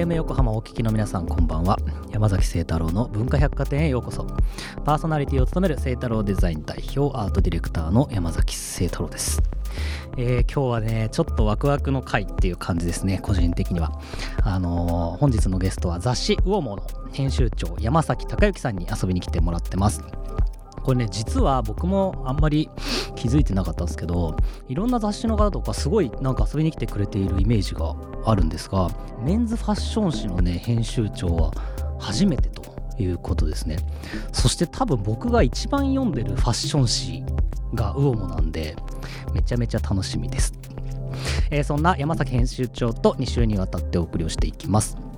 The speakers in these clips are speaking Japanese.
FM 横浜お聞きの皆さんこんばんは。山崎聖太郎の文化百貨店へようこそ。パーソナリティを務める聖太郎デザイン代表アートディレクターの山崎聖太郎です。えー、今日はねちょっとワクワクの回っていう感じですね個人的には。あのー、本日のゲストは雑誌「魚モの編集長山崎隆之さんに遊びに来てもらってます。これね実は僕もあんまり気づいてなかったんですけどいろんな雑誌の方とかすごいなんか遊びに来てくれているイメージがあるんですがメンズファッション誌のね編集長は初めてということですね。そして多分僕が一番読んでるファッション誌が UOMO なんでめちゃめちゃ楽しみです、えー、そんな山崎編集長と2週にわたってお送りをしていきます。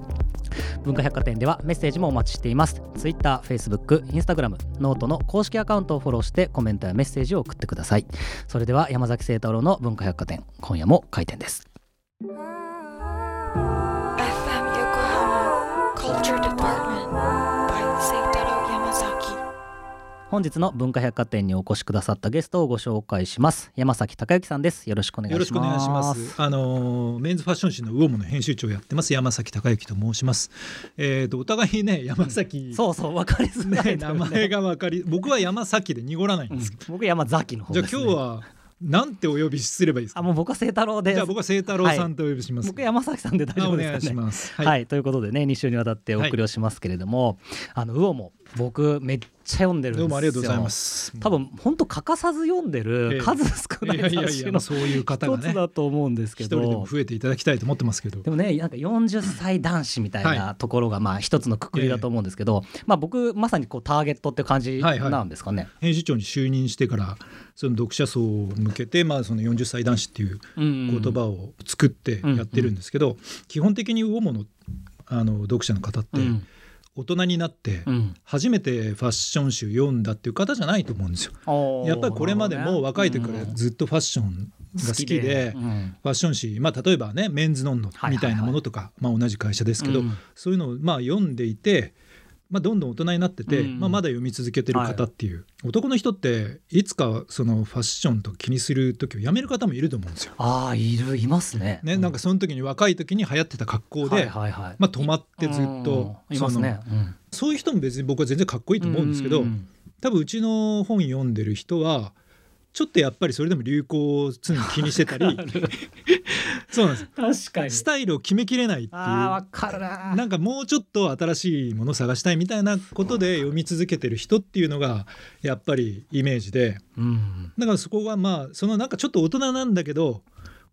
文化百貨店ではメッセージもお待ちしています。Twitter、Facebook、Instagram、 note の公式アカウントをフォローしてコメントやメッセージを送ってください。それでは山崎聖太郎の文化百貨店今夜も開店です。本日の文化百貨店にお越しくださったゲストをご紹介します。山崎隆之さんです。よろしくお願いします。よろしくお願いします。あのメンズファッション誌のウオモの編集長をやってます。山崎隆之と申します。えっ、ー、とお互いね山崎、うん、そうそうわかりづらい、ね、名前がわかり僕は山崎で濁らないんです。うん、僕山崎の方、ね、じゃあ今日はなんてお呼びすればいいですか？あ、もう僕は清太郎です。じゃあ僕は清太郎さんとお呼びします。はい、僕山崎さんで大丈夫ですかね。はい、はい、ということでね、2週にわたってお送りをしますけれども、はい、あのウオも僕めっちゃ読んでるどうもありがとうございます。多分本当欠かさず読んでる数少ない雑誌のそういう方がね一つだと思うんですけど。一人でも増えていただきたいと思ってますけど。でもねなんか40歳男子みたいなところがまあ一つのくくりだと思うんですけど、はい、まあ僕まさにこうターゲットって感じなんですかね、はいはい、編集長に就任してからその読者層を向けてまあその40歳男子っていう言葉を作ってやってるんですけど、うんうん、基本的に魚物あの読者の方って、うん大人になって初めてファッション誌を読んだっていう方じゃないと思うんですよ。うん、やっぱりこれまでも若い時からずっとファッションが好きで、ファッション誌、まあ、例えばねメンズノンノみたいなものとか、まあ、同じ会社ですけど、そういうのをまあ読んでいてまあ、どんどん大人になってて、うん、まあ、まだ読み続けてる方っていう、はい、男の人っていつかそのファッションと気にする時をやめる方もいると思うんですよ。ああいるいますね。ね、なんかその時に若い時に流行ってた格好で、はいはいはい、まあ、止まってずっとその、ねうん、そういう人も別に僕は全然かっこいいと思うんですけど、多分うちの本読んでる人はちょっとやっぱりそれでも流行を常に気にしてたり。そうなんです。確かに。スタイルを決めきれないっていう。あかるな。なんかもうちょっと新しいものを探したいみたいなことで読み続けてる人っていうのがやっぱりイメージで、うん、だからそこがまあそのなんかちょっと大人なんだけど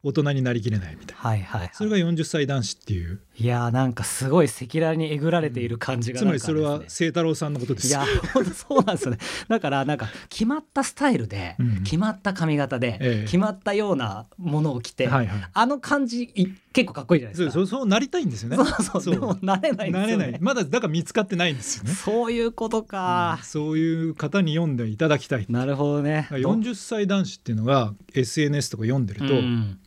大人になりきれないみたいな、はいはいはい、それが40歳男子っていういやなんかすごい赤裸々にえぐられている感じが、ね、つまりそれは清太郎さんのことですいや本当そうなんですよね。だからなんか決まったスタイルで、うん、決まった髪型で、ええ、決まったようなものを着て、はいはい、あの感じ結構かっこいいじゃないですか。そうそうなりたいんですよね。そうそうでもなれないね、なれない。まだだから見つかってないんですよね。そういうことか、うん、そういう方に読んでいただきたい。なるほどね。40歳男子っていうのが SNS とか読んでると、うん。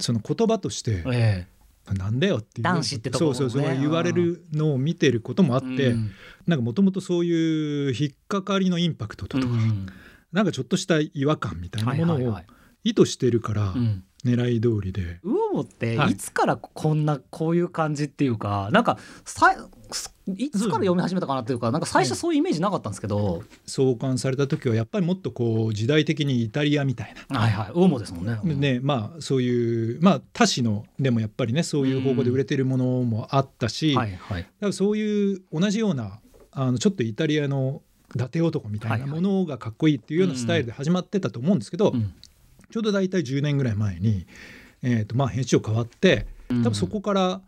その言葉として、ええ、なんだよっていう男子ってところ、ね、そうそうそう言われるのを見てることもあって、うん、なんかもともとそういう引っかかりのインパクトとか、うん、なんかちょっとした違和感みたいなものを意図してるから、狙い通りで。ウオモってい。つからこんなこういう感じっていうか、なんかさいつから読み始めたかなっていうかなんか最初そういうイメージなかったんですけど、創刊された時はやっぱりもっとこう時代的にイタリアみたいな。はいはい。ウオモですもん。ねねまあそういうまあ他市のでもやっぱりねそういう方向で売れてるものもあったし、はいはい、だからそういう同じようなあのちょっとイタリアの伊達男みたいなものがかっこいいっていうようなスタイルで始まってたと思うんですけど、ちょうど大体10年ぐらい前に、えーとまあ、編集長変わって多分そこから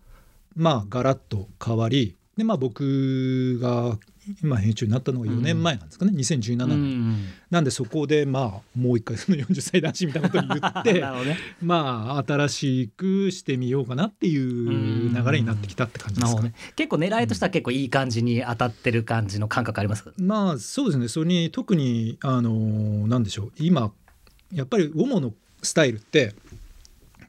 まあガラッと変わりでまあ僕が今編集になったのが4年前なんですかね、うん、2017年、うん、なんでそこでまあもう一回 その40歳男子みたいなことに言って ね、まあ新しくしてみようかなっていう流れになってきたって感じですか、ね、結構狙いとしては結構いい感じに当たってる感じの感覚あります、うん、まあそうですね。それに特にあのなんでしょう。今やっぱりオモのスタイルって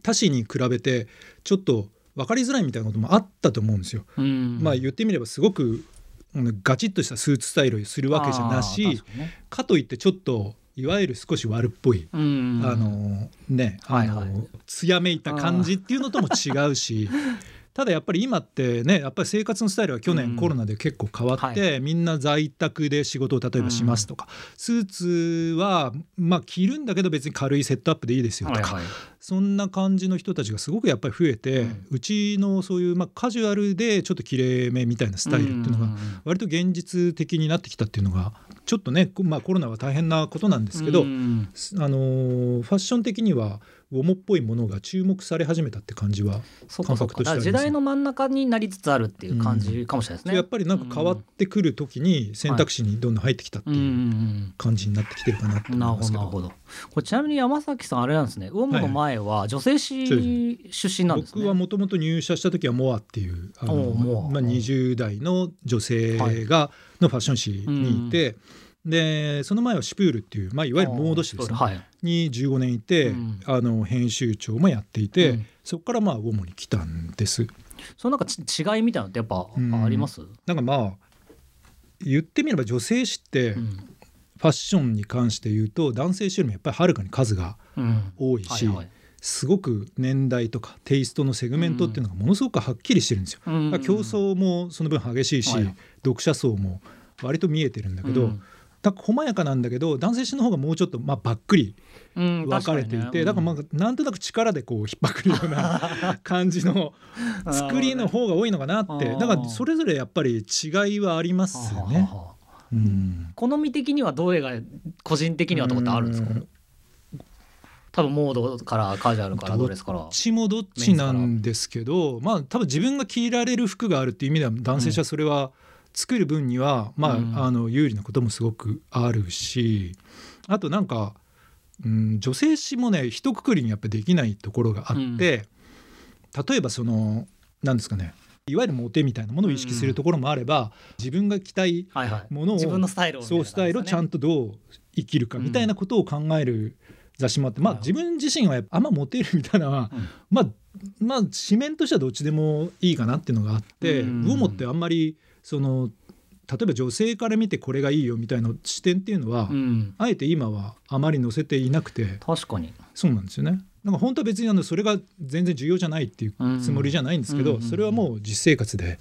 他誌に比べてちょっと分かりづらいみたいなこともあったと思うんですよ。まあ言ってみればすごくガチッとしたスーツスタイルをするわけじゃなしか,、ね、かといってちょっといわゆる少し悪っぽい、あのねあの、艶めいた感じっていうのとも違うし。ただやっぱり今ってねやっぱり生活のスタイルは去年コロナで結構変わって、はい、みんな在宅で仕事を例えばしますとか、スーツはまあ着るんだけど別に軽いセットアップでいいですよとか、はいはい、そんな感じの人たちがすごくやっぱり増えて、うちのそういうまあカジュアルでちょっときれいめみたいなスタイルっていうのが割と現実的になってきたっていうのがちょっとね、まあ、コロナは大変なことなんですけど、あのファッション的にはウォモっぽいものが注目され始めたって感じは感覚として時代の真ん中になりつつあるっていう感じかもしれないですね、うん、やっぱりなんか変わってくる時に選択肢にどんどん入ってきたっていう感じになってきてるかなと思いますけど、なるほどこれちなみに山崎さんあれなんですね。ウォモの前は女性誌出身なんですね、僕はもともと入社した時はモアっていうあの、まあ、20代の女性がのファッション誌にいて、はい。でその前はシュプールっていう、まあ、いわゆるモード誌ですね、はい、に15年いて、うん、あの編集長もやっていて、うん、そこからまあ主に来たんです。そのなんか違いみたいなのってやっぱあります、うん、なんかまあ言ってみれば女性誌って、ファッションに関して言うと男性誌よりもやっぱりはるかに数が多いし、はいはい。すごく年代とかテイストのセグメントっていうのがものすごくはっきりしてるんですよ。うん、競争もその分激しいし、はい、読者層も割と見えてるんだけど、うん、だ細やかなんだけど男性誌の方がもうちょっとまあばっくり分かれていて、うん。ね、だからまあなんとなく力でこう引っ張るような 感じの作りの方が多いのかなって。だからそれぞれやっぱり違いはありますよね。うん、好み的にはどれが個人的にはとかってあるんですか、多分モードからカジュアルからドレスから。どっちもどっちなんですけどまあ多分自分が着られる服があるっていう意味では男性誌はそれは、うん作る分には、まあ、うん、あの有利なこともすごくあるしあとなんか、うん、女性誌もね一括りにやっぱできないところがあって、うん、例えばその何ですかねいわゆるモテみたいなものを意識するところもあれば、うん、自分が着たいものを、はいはい、スタイルを、ね、そうスタイルをちゃんとどう生きるかみたいなことを考える雑誌もあって、まあ自分自身はあんまモテるみたいなのは、まあまあ紙面としてはどっちでもいいかなっていうのがあって、うん、ウォモってあんまりその例えば女性から見てこれがいいよみたいな視点っていうのは、うん、あえて今はあまり載せていなくて。確かに。そうなんですよね。なんか本当は別にあのそれが全然重要じゃないっていうつもりじゃないんですけど、それはもう実生活で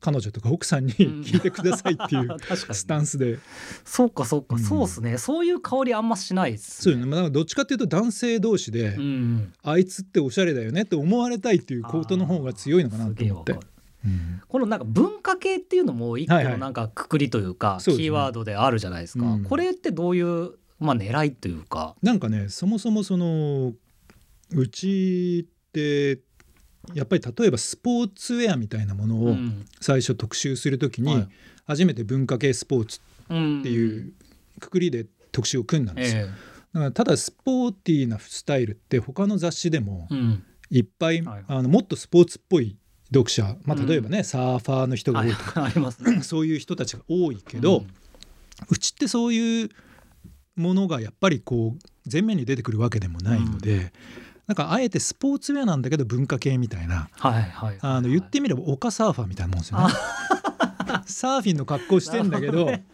彼女とか奥さんに聞いてくださいっていう スタンスで、そうかそうか、うん、そうっすね。そういう香りあんましないです、ね、そうね、まあ、どっちかっていうと男性同士で、うん、あいつっておしゃれだよねって思われたいっていうことの方が強いのかなと思って。このなんか文化系っていうのも一個のなんかくくりというか、キーワードであるじゃないですか、うん、これってどういうまあ狙いというか。なんかねそもそもそのうちってやっぱり例えばスポーツウェアみたいなものを最初特集するときに初めて文化系スポーツっていうくくりで特集を組んだんですよ。だからただスポーティーなスタイルって他の雑誌でもいっぱい、あのもっとスポーツっぽい読者、まあ、例えばね、うん、サーファーの人が多いとか、ね、そういう人たちが多いけど、うちってそういうものがやっぱりこう前面に出てくるわけでもないので。うんなんかあえてスポーツウェアなんだけど文化系みたいな、はいはい、あの言ってみれば丘サーファーみたいなもんですよね。サーフィンの格好してんだけど、ね、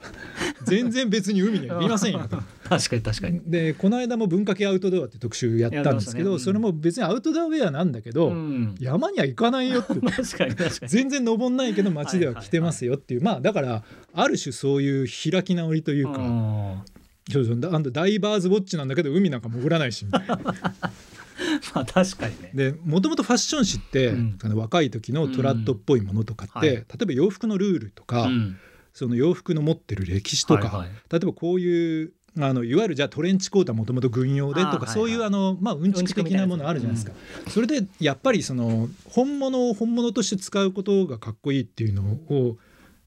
全然別に海にはいませんよと。確かに確かに。でこの間も文化系アウトドアって特集やったんですけど、ねうん、それも別にアウトドアウェアなんだけど、うん、山には行かないよって。確かに確かに。全然登んないけど街では着てますよっていう、はいはいはい、まあだからある種そういう開き直りというか。そうそうダイバーズウォッチなんだけど海なんか潜らないしみたいな。まあ確かにね。でもともとファッション誌って、うん、若い時のトラッドっぽいものとかって、うん。はい、例えば洋服のルールとか、うん、その洋服の持ってる歴史とか、はいはい、例えばこういうあのいわゆるじゃあトレンチコートはもともと軍用でとかそういうあのまあうんちく的なものあるじゃないですか、それでやっぱりその本物を本物として使うことがかっこいいっていうのを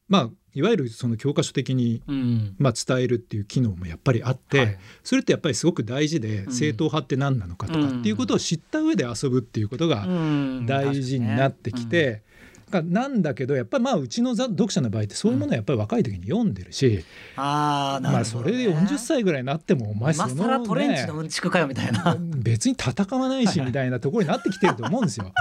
まあいわゆるその教科書的に、まあ、伝えるっていう機能もやっぱりあって、はい、それってやっぱりすごく大事で、正統派って何なのかとかっていうことを知った上で遊ぶっていうことが大事になってきて、なんだけどやっぱりまあうちの読者の場合ってそういうものはやっぱり若い時に読んでるし、うん、あまあそれで40歳ぐらいになってもお前その、ね、トレンチのうんちくかよみたいな。別に戦わないしみたいなところになってきてると思うんですよ。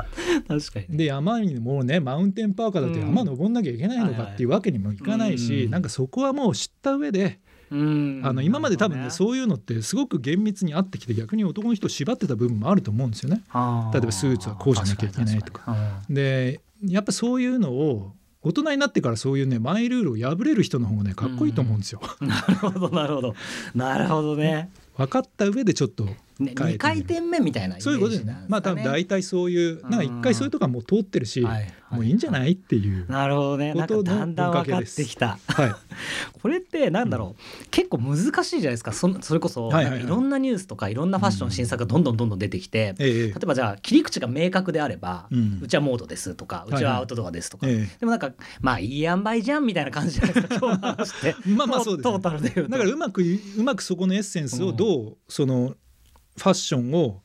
確かに、で山にもねマウンテンパーカーだって山登んなきゃいけないのかっていうわけにもいかないし、うん、なんかそこはもう知った上で。あの今まで多分ね、ね、そういうのってすごく厳密にあってきて逆に男の人を縛ってた部分もあると思うんですよね。例えばスーツはこうじゃなきゃいけないとか。でやっぱそういうのを大人になってからそういうねマイルールを破れる人の方がねかっこいいと思うんですよ。なるほどなるほどなるほどね。分かった上でちょっとね、2回転目。みたいな、ね、そういうことですね。まあ多分大体そういうなん。か一回そういうとこもう通ってるし、はい、もういいんじゃないっていうなるほどね。なんかだんだん分かってきた、はい、これってなんだろう、うん、結構難しいじゃないですか。そそれこそ、はいろんなニュースとかいろんなファッション新作がどんどんどんどん出てきて、うん、例えばじゃあ切り口が明確であれば、うん、うちはモードですとかうちはアウトドアですとか、はいはい、でもなんかまあいい塩梅じゃんみたいな感じじゃないですか今日の話ってまあまあそうです、ね、トータルでだからうまくうまくそこのエッセンスをどう、そのファッションを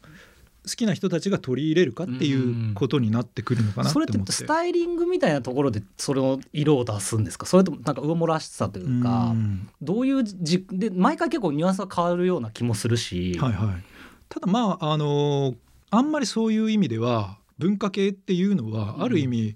好きな人たちが取り入れるかっていうことになってくるのかなそれってスタイリングみたいなところでそれの色を出すんですか？それともなんか上もらしさというかどういうじで毎回結構ニュアンスが変わるような気もするし、はいはい、ただまああのあんまりそういう意味では文化系っていうのはある意味、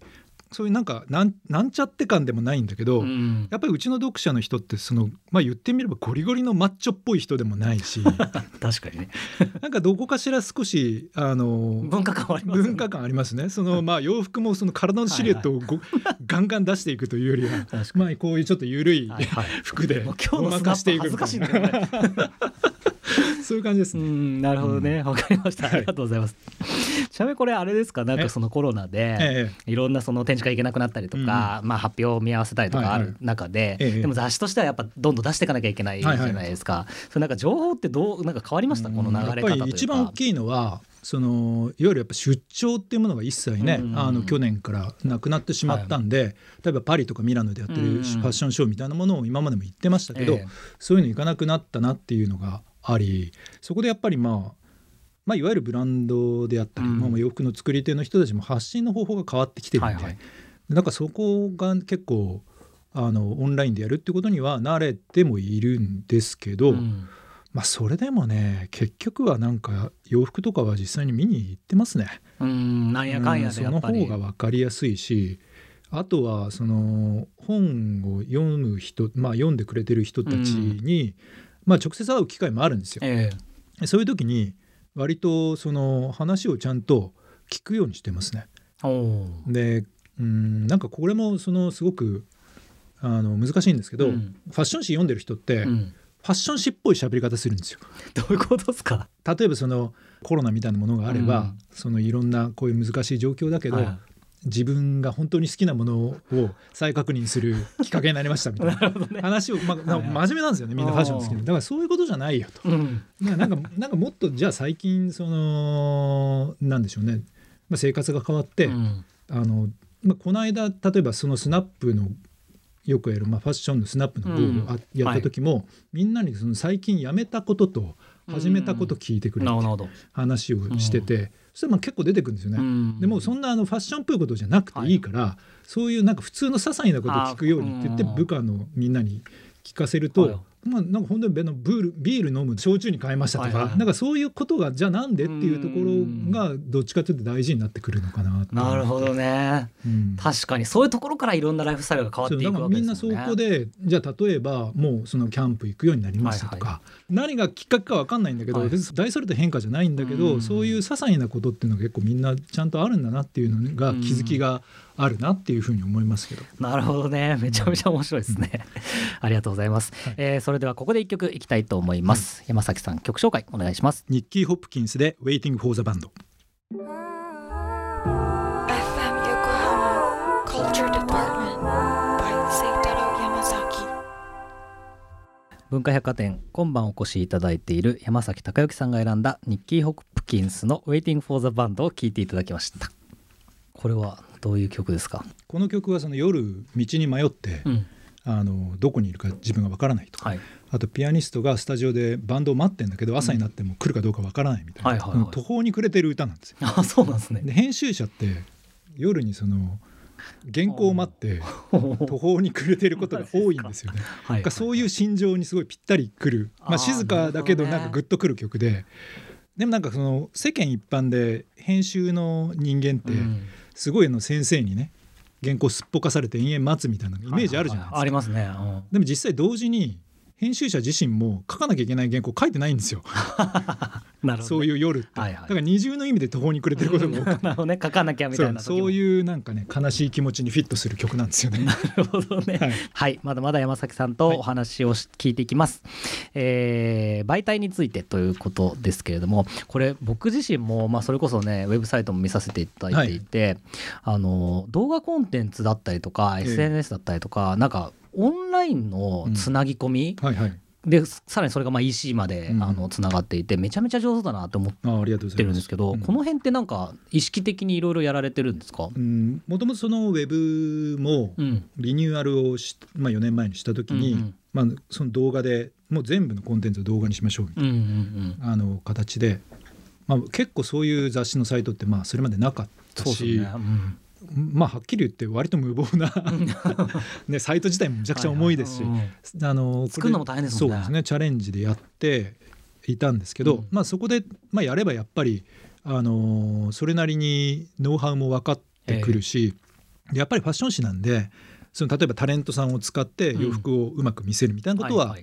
そういうなんかなんなんちゃって感でもないんだけど、うん、やっぱりうちの読者の人ってその、まあ、言ってみればゴリゴリのマッチョっぽい人でもないし 確かにね。なんかどこかしら少しあの文化感ありますね。文化感ありますね。その、まあ、洋服もその体のシルエットをごガンガン出していくというよりはまあこういうちょっと緩い、はいはい、服でごまかしていくみたいな。そういう感じですね。なるほどね、わ、かりました。ありがとうございます。ちなみにこれあれですか、なんかそのコロナで、いろんなその展示会行けなくなったりとか、まあ発表を見合わせたりとかある中で、でも雑誌としてはやっぱどんどん出していかなきゃいけないじゃないですか。それなんか情報ってどうなんか変わりました、この流れ方一番大きいのは。そのいわゆるやっぱ出張っていうものが一切ね、あの去年からなくなってしまったんで、はい、例えばパリとかミラノでやってるファッションショーみたいなものを今までも言ってましたけど、えー、そういうの行かなくなったなっていうのがありそこでやっぱりまあまあ、いわゆるブランドであったり、うん、まあ、洋服の作り手の人たちも発信の方法が変わってきてるんで、はいはい、なんかそこが結構あのオンラインでやるってことには慣れてもいるんですけど、うん、まあ、それでもね結局はなんか洋服とかは実際に見に行ってますね。うんなんやかんやその方が分かりやすいしあとはその本を読む人、まあ、読んでくれてる人たちに、うんまあ、直接会う機会もあるんですよ。えー、そういう時に割とその話をちゃんと聞くようにしてますね。でうんなんかこれもそのすごくあの難しいんですけど、うん、ファッション誌読んでる人って、うん、ファッション誌っぽい喋り方するんですよ。どういうことですか？例えばそのコロナみたいなものがあれば、うん、そのいろんなこういう難しい状況だけど、はい自分が本当に好きなものを再確認するきっかけになりましたみたいな。ね、話を、まあ、真面目なんですよねみんなファッション好きでだからそういうことじゃないよと、うん、なんかなんかもっとじゃあ最近そのなんでしょうね、まあ、生活が変わって、うん、あのまあ、この間例えばそのスナップのよくやる、まあ、ファッションのスナップのブームをやった時も、はい、みんなにその最近やめたことと始めたこと聞いてくれる話をしてて。そしたらまあ結構出てくるんですよね、うん、でもそんなあのファッションっぽいことじゃなくてい。いから、はい、そういうなんか普通の些細なことを聞くようにって言って部下のみんなに聞かせると、まあ、なんか本当にのブールビール飲む焼酎に変えましたとか、はいはい、なんかそういうことがじゃあなんでっていうところがどっちかというと大事になってくるのかななるほどね、うん、確かにそういうところからいろんなライフスタイルが変わっていくわけですよね。みんなそこでじゃあ例えばもうそのキャンプ行くようになりましたとか、はいはい、何がきっかけか分かんないんだけど、はい、大それた変化じゃないんだけど、そういう些細なことっていうのが結構みんなちゃんとあるんだなっていうのが気づきが、あるなっていうふうに思いますけど。なるほどね。めちゃめちゃ面白いですね、ありがとうございます、はい、えー、それではここで一曲いきたいと思います、はい、山崎さん曲紹介お願いします。ニッキー・ホップキンスで Waiting for the Band Culture Department by 文化百貨店今晩お越しいただいている山崎隆之さんが選んだニッキー・ホップキンスの Waiting for the Band を聴いていただきましたこれはどういう曲ですか？この曲はその夜道に迷って、うん、あのどこにいるか自分がわからないとか、はい、あとピアニストがスタジオでバンドを待ってんだけど朝になっても来るかどうかわからないみたいな、途方に暮れてる歌なんですよ。あそうなんですね。で編集者って夜にその原稿を待って途方に暮れてることが多いんですよね。はい。はい、そういう心情にすごいぴったりくる、まあ、静かだけどなんかグッとくる曲で。でもなんかその世間一般で編集の人間ってすごいの先生にね原稿すっぽかされて延々待つみたいなイメージあるじゃないですか。ありますね、でも実際同時に編集者自身も書かなきゃいけない原稿書いてないんですよ。なるほど、ね、そういう夜って、はいはい、だから二重の意味で途方に暮れてることも。なるほどね。書かなきゃみたいなそういうなんかね悲しい気持ちにフィットする曲なんですよね。なるほどね、はい、はい、まだまだ山崎さんとお話を聞いていきます。はい、えー、媒体についてということですけれどもこれ僕自身もまあそれこそねウェブサイトも見させていただいていて、はい、あの動画コンテンツだったりとか SNS だったりとか、えー、なんかオンラインのつなぎ込み、うん。はいはい。でさらにそれがまあ EC まであのつながっていてめちゃめちゃ上手だなと思ってるんですけど、この辺ってなんか意識的にいろいろやられてるんですか？もともとそのウェブもリニューアルをし、まあ、4年前にした時に、うんうん、まあ、その動画でもう全部のコンテンツを動画にしましょうみたいな、うんうんうん、あの形で、まあ、結構そういう雑誌のサイトってまあそれまでなかったし。ね。うんまあはっきり言って割と無謀な ね、サイト自体もめちゃくちゃ重いですし、はいはい、あの作るのも大変ですもんね。そうですね。チャレンジでやっていたんですけど、うん、まあ、そこで、まあ、やればやっぱり、あのそれなりにノウハウも分かってくるし、えー、やっぱりファッション誌なんでその例えばタレントさんを使って洋服をうまく見せるみたいなことは、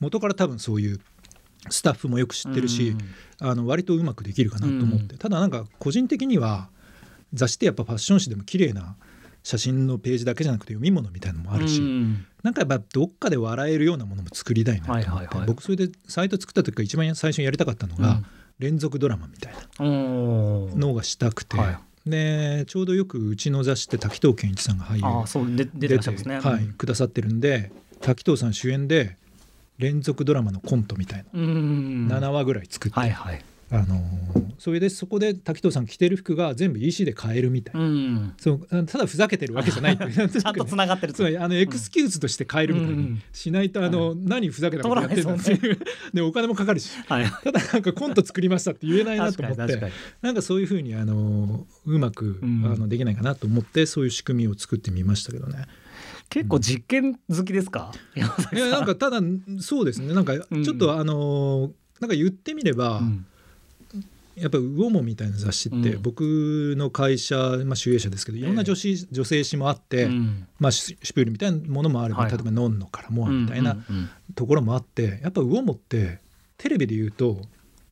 元から多分そういうスタッフもよく知ってるし、うん、あの割とうまくできるかなと思って、うん、ただなんか個人的には雑誌ってやっぱファッション誌でも綺麗な写真のページだけじゃなくて読み物みたいなのもあるし、うん、なんかやっぱどっかで笑えるようなものも作りたいなと思って、はいはいはい、僕それでサイト作った時から一番最初にやりたかったのが、うん、連続ドラマみたいな。のがしたくて。はい。でちょうどよくうちの雑誌って滝藤健一さんが俳優出てて、ね、はい、くださってるんで滝藤さん主演で連続ドラマのコントみたいな。7話ぐらい作って、はいはい、あのそれでそこで滝藤さん着てる服が全部 EC で買えるみたいな、うん、そうただふざけてるわけじゃない ちゃんとつながってるつまりあのエクスキューズとして買えるみたいにしないと、あの、うん、何ふざけたことやってるんだっていう。でお金もかかるし、はい、ただなんかコント作りましたって言えないなと思ってなんかそういうふうにあのうまく、あのできないかなと思ってそういう仕組みを作ってみましたけどね。結構実験好きですか、いやなんかただそうですね。なんかちょっと、あのなんか言ってみれば、うんやっぱり魚もみたいな雑誌って、僕の会社、まあ、集英社ですけどいろんな女子、えー、女性誌もあって、うん、まあ、シュプールみたいなものもあれば、はい、例えばノンノからモアみたいなところもあってやっぱ魚もってテレビで言うと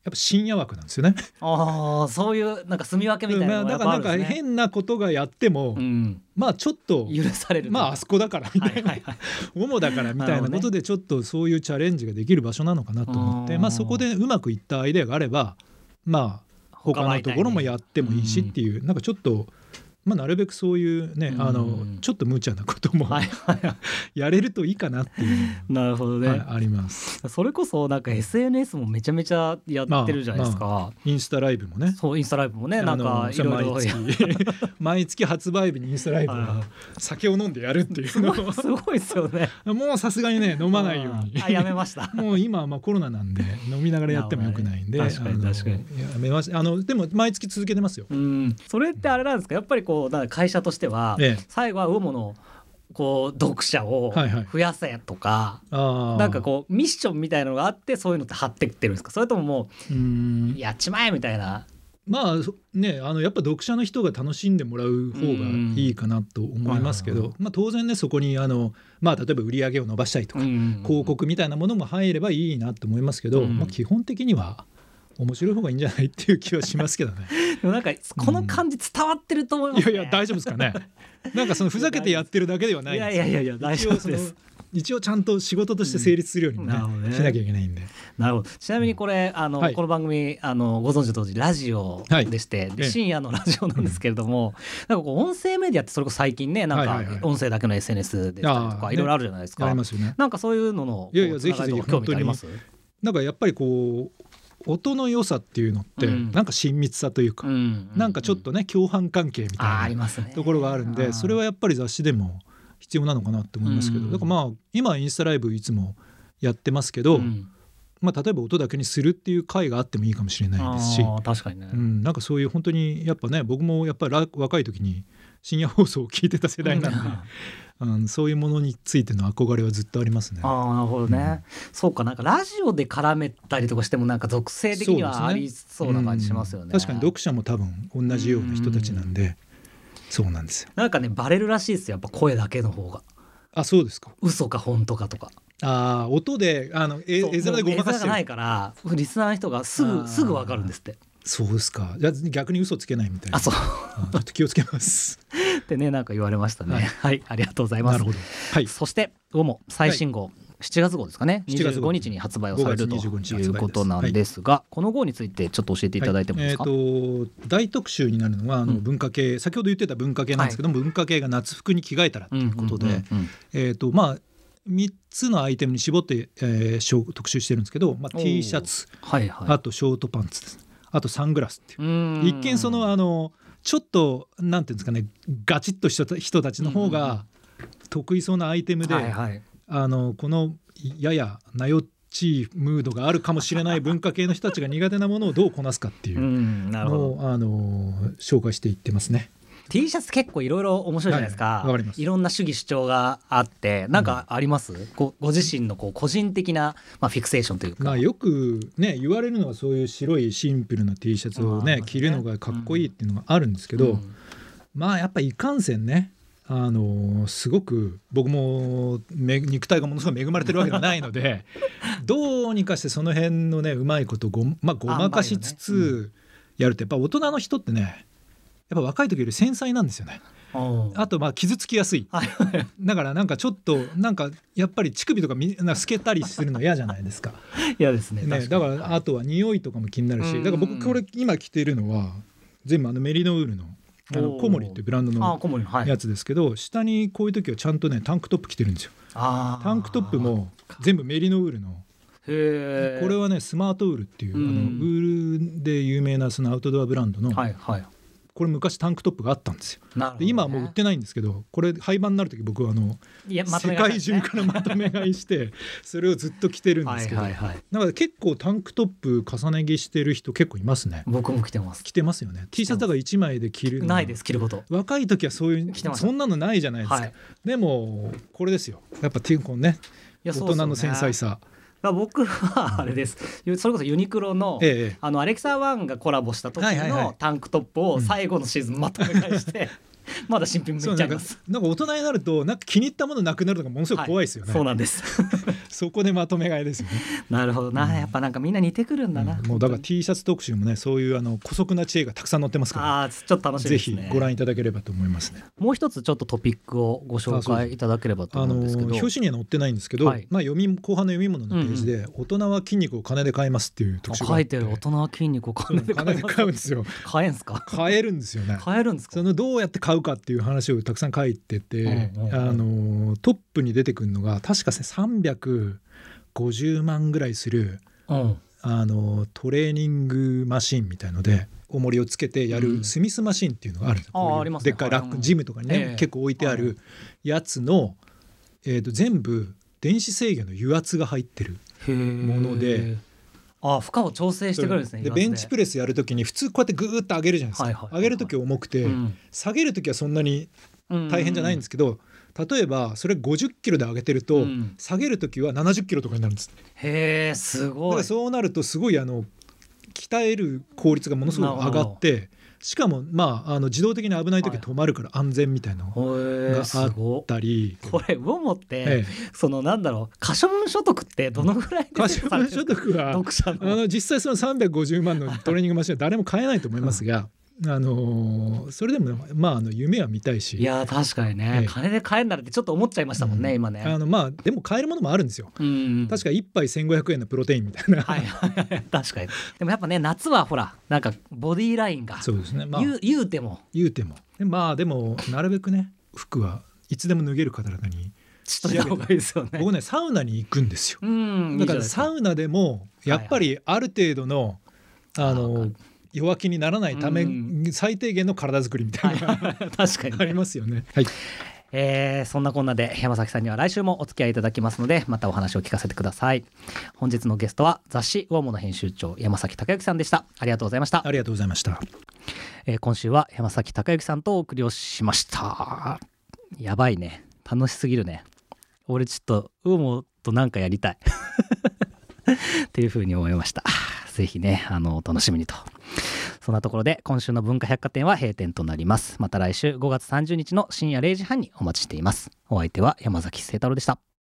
やっぱ深夜枠なんですよね。ああそういうなんか住み分けみたいなね、だからなんか変なことがやっても、うん、まあちょっと許されるまああそこだからみたいな、はいはい、主だからみたいなことでちょっとそういうチャレンジができる場所なのかなと思って、まあそこでうまくいったアイデアがあればまあ他のところもやってもいいしっていう、なんかちょっとまあ、なるべくそういうね、あのちょっと無茶なことも やれるといいかなっていうなるほどね、はい、あります。それこそなんか SNS もめちゃめちゃやってるじゃないですか、まあまあ、インスタライブもね。そうインスタライブもね。なんかいろいろ。毎月 毎月発売日にインスタライブは酒を飲んでやるっていうのすごいですよね。もうさすがにね飲まないように。あやめました。もう今はまあコロナなんで飲みながらやってもよくないんで。確かに確かに。やめましあのでも毎月続けてますよ。うん。それってあれなんですか？やっぱりこう会社としては、ええ、最後は魚のこう読者を増やせとか、はいはい、なんかこうミッションみたいなのがあってそういうのって張ってってるんですか？それとももうやっちまえみたいな。まあねあのやっぱ読者の人が楽しんでもらう方がいいかなと思いますけど、まあ、当然ねそこにあの、まあ、例えば売り上げを伸ばしたいとか、広告みたいなものも入ればいいなと思いますけど、まあ、基本的には。面白い方がいいんじゃない？っていう気はしますけどね。でもなんかこの感じ伝わってると思います、ねうん、いやいや大丈夫ですかね。なんかそのふざけてやってるだけではないいやいやいやいや大丈夫です。一応ちゃんと仕事として成立するようにねうん、しなきゃいけないんで。なるほど。ちなみにこれあの、はい、この番組あのご存知の通りラジオでして、はい、深夜のラジオなんですけれども、なんかこう音声メディアってそれこそ最近ねなんか音声だけの SNS でとか、いろいろあるじゃないですか。ありますよね。なんかそういうののいやいやぜひぜひ興味あります？なんかやっぱりこう音の良さっていうのって、なんか親密さというか、なんかちょっとね共犯関係みたいなところがあるんでそれはやっぱり雑誌でも必要なのかなって思いますけど、だからまあ今インスタライブいつもやってますけど、まあ、例えば音だけにするっていう回があってもいいかもしれないですし確かにね、うん、なんかそういう本当にやっぱね僕もやっぱり若い時に深夜放送を聞いてた世代なんで、うん、そういうものについての憧れはずっとありますね。あなるほどね、うん、そうかなんかラジオで絡めたりとかしてもなんか属性的にはありそうな感じしますよね。ねうん、確かに読者も多分同じような人たちなんで、そうなんですよ。なんかねバレるらしいですよやっぱ声だけの方が。あそうですか。嘘か本当かとか。ああ音であの絵絵面でごまかしてる。ないからリスナーの人がすぐすぐわかるんですってそうですか。じゃ逆に嘘つけないみたいな。あそう。ちょっと気をつけます。ってねなんか言われましたね、はい、はい、ありがとうございます。なるほど、はい、そしてウモ最新号、はい。7月号ですかね。25日に発売をされるということなんですが、はい、この号についてちょっと教えていただいてもいいですか、はい、えー、と大特集になるのはあの文化系、うん、先ほど言ってた文化系なんですけども、はい、文化系が夏服に着替えたらということで、えーとまあ3つのアイテムに絞って、えー、特集してるんですけど、まあ、T シャツ、はいはい、あとショートパンツですあとサングラスっていう。一見そのあのちょっとなんていうんですかねガチッとした人たちの方が得意そうなアイテムで、はいはい、あのこのややなよっちいムードがあるかもしれない 文化系の人たちが苦手なものをどうこなすかっていうのをあの紹介していってますね。T シャツ結構いろいろ面白いじゃないですか、はい、いろんな主義主張があってなんかあります、うん、ごご自身のこう個人的な、まあ、フィクセーションというか、まあ、よくね言われるのはそういう白いシンプルな T シャツをね、ね、着るのがかっこいいっていうのがあるんですけど、うん、まあやっぱいかんせんねあのすごく僕も肉体がものすごい恵まれてるわけではないので どうにかしてその辺のねうまいことご,、まあ、ごまかしつつやるとやっぱ大人の人ってねやっぱ若い時より繊細なんですよね。あとまあ傷つきやすい。だからなんかちょっとなんかやっぱり乳首とかみんな透けたりするの嫌じゃないですか。嫌ですね。ねだからあとは匂いとかも気になるしだから僕これ今着てるのは全部あのメリノウールのあのコモリっていうブランドのやつですけど、下にこういう時はちゃんとねタンクトップ着てるんですよ。タンクトップも全部メリノウールのこれはねスマートウールっていう、あのウールで有名なそのアウトドアブランドの、はいはい、これ昔タンクトップがあったんですよ。ね、で今はもう売ってないんですけどこれ廃盤になる時僕はあの世界中からまとめ買いしてそれをずっと着てるんですけどはい、だから結構タンクトップ重ね着してる人結構いますね。僕も着てます。着てますよね。T シャツが1枚で着るないです着ること。若い時はそういうそんなのないじゃないですか、はい、でもこれですよ。やっぱティンコンね。大人の繊細さ。まあ、僕はあれです、それこそユニクロの,、ええ、あのアレクサワンがコラボした時のタンクトップを最後のシーズンまとめ返して、まだ新品めっちゃいます。なんか大人になるとなんか気に入ったものなくなるのがものすごく怖いですよね、はい、そうなんです。そこでまとめ買いですよね。なるほど。な、うん、やっぱなんかみんな似てくるんだな、うん、もうだから T シャツ特集もねそういうあの古速な知恵がたくさん載ってますから。あちょっと楽しみ、ね、ぜひご覧いただければと思いますね。もう一つちょっとトピックをご紹介いただければと思うんですけど。表紙には載ってないんですけど、はい、まあ読み後半の読み物のページで、うん、大人は筋肉を金で買いますっていう特集書いてる。大人は筋肉を金で買うんですよ。買えんすか？買えるんですよね。買えるんですか？そのどうやって買うかっていう話をたくさん書いてて、あのトップに出てくるのが確か350万ぐらいする、あのトレーニングマシンみたいので重りをつけてやるスミスマシンっていうのがある。んです、うん、でっかいラック、ジムとかにね、結構置いてあるやつの、えー、と全部電子制御の油圧が入ってるもので。あ負荷を調整してくるんですねでベンチプレスやるときに普通こうやってグーッと上げるじゃないですか、はいはい上げる時重くて、うん、下げる時はそんなに大変じゃないんですけど、例えばそれ50キロで上げてると、うん、下げる時は70キロとかになるんです。へえすごい。そうなるとすごいあの鍛える効率がものすごく上がってしかもまああの自動的に危ない時止まるから安全みたいなのがあったり、これウォモって、ええ、そのなんだろう可処分所得ってどのぐらい 可処分所得はあの実際その350万のトレーニングマシンは誰も買えないと思いますが。あのー、それでもまああの夢は見たいし。いや確かにね、ええ、金で買えんならってちょっと思っちゃいましたもんね、うん、今ね。あのまあでも買えるものもあるんですよ、うんうん、確か1杯1500円のプロテインみたいな。はい。は い確かに。でもやっぱね夏はほらなんかボディーラインが。そうですね、まあ、言う言うても。言うても。まあでもなるべくね服はいつでも脱げる方々にしといた方がいいですよね。僕ねサウナに行くんですよ。だからサウナでもやっぱりある程度の、はいはい、あの弱気にならないため、うん、最低限の体作りみたいな、はい、確かに、ありますよね。はい。えー、そんなこんなで山崎さんには来週もお付き合いいただきますのでまたお話を聞かせてください。本日のゲストは雑誌ウォーモの編集長山崎隆之さんでした。ありがとうございました。ありがとうございました、えー、今週は山崎隆之さんとお送りをしました。やばいね。楽しすぎるね。俺ちょっとウォーモとなんかやりたい。っていうふうに思いましたぜひねあのお楽しみにと。そんなところで今週の文化百貨店は閉店となります。また来週5月30日の深夜0時半にお待ちしています。お相手は山崎清太郎でした。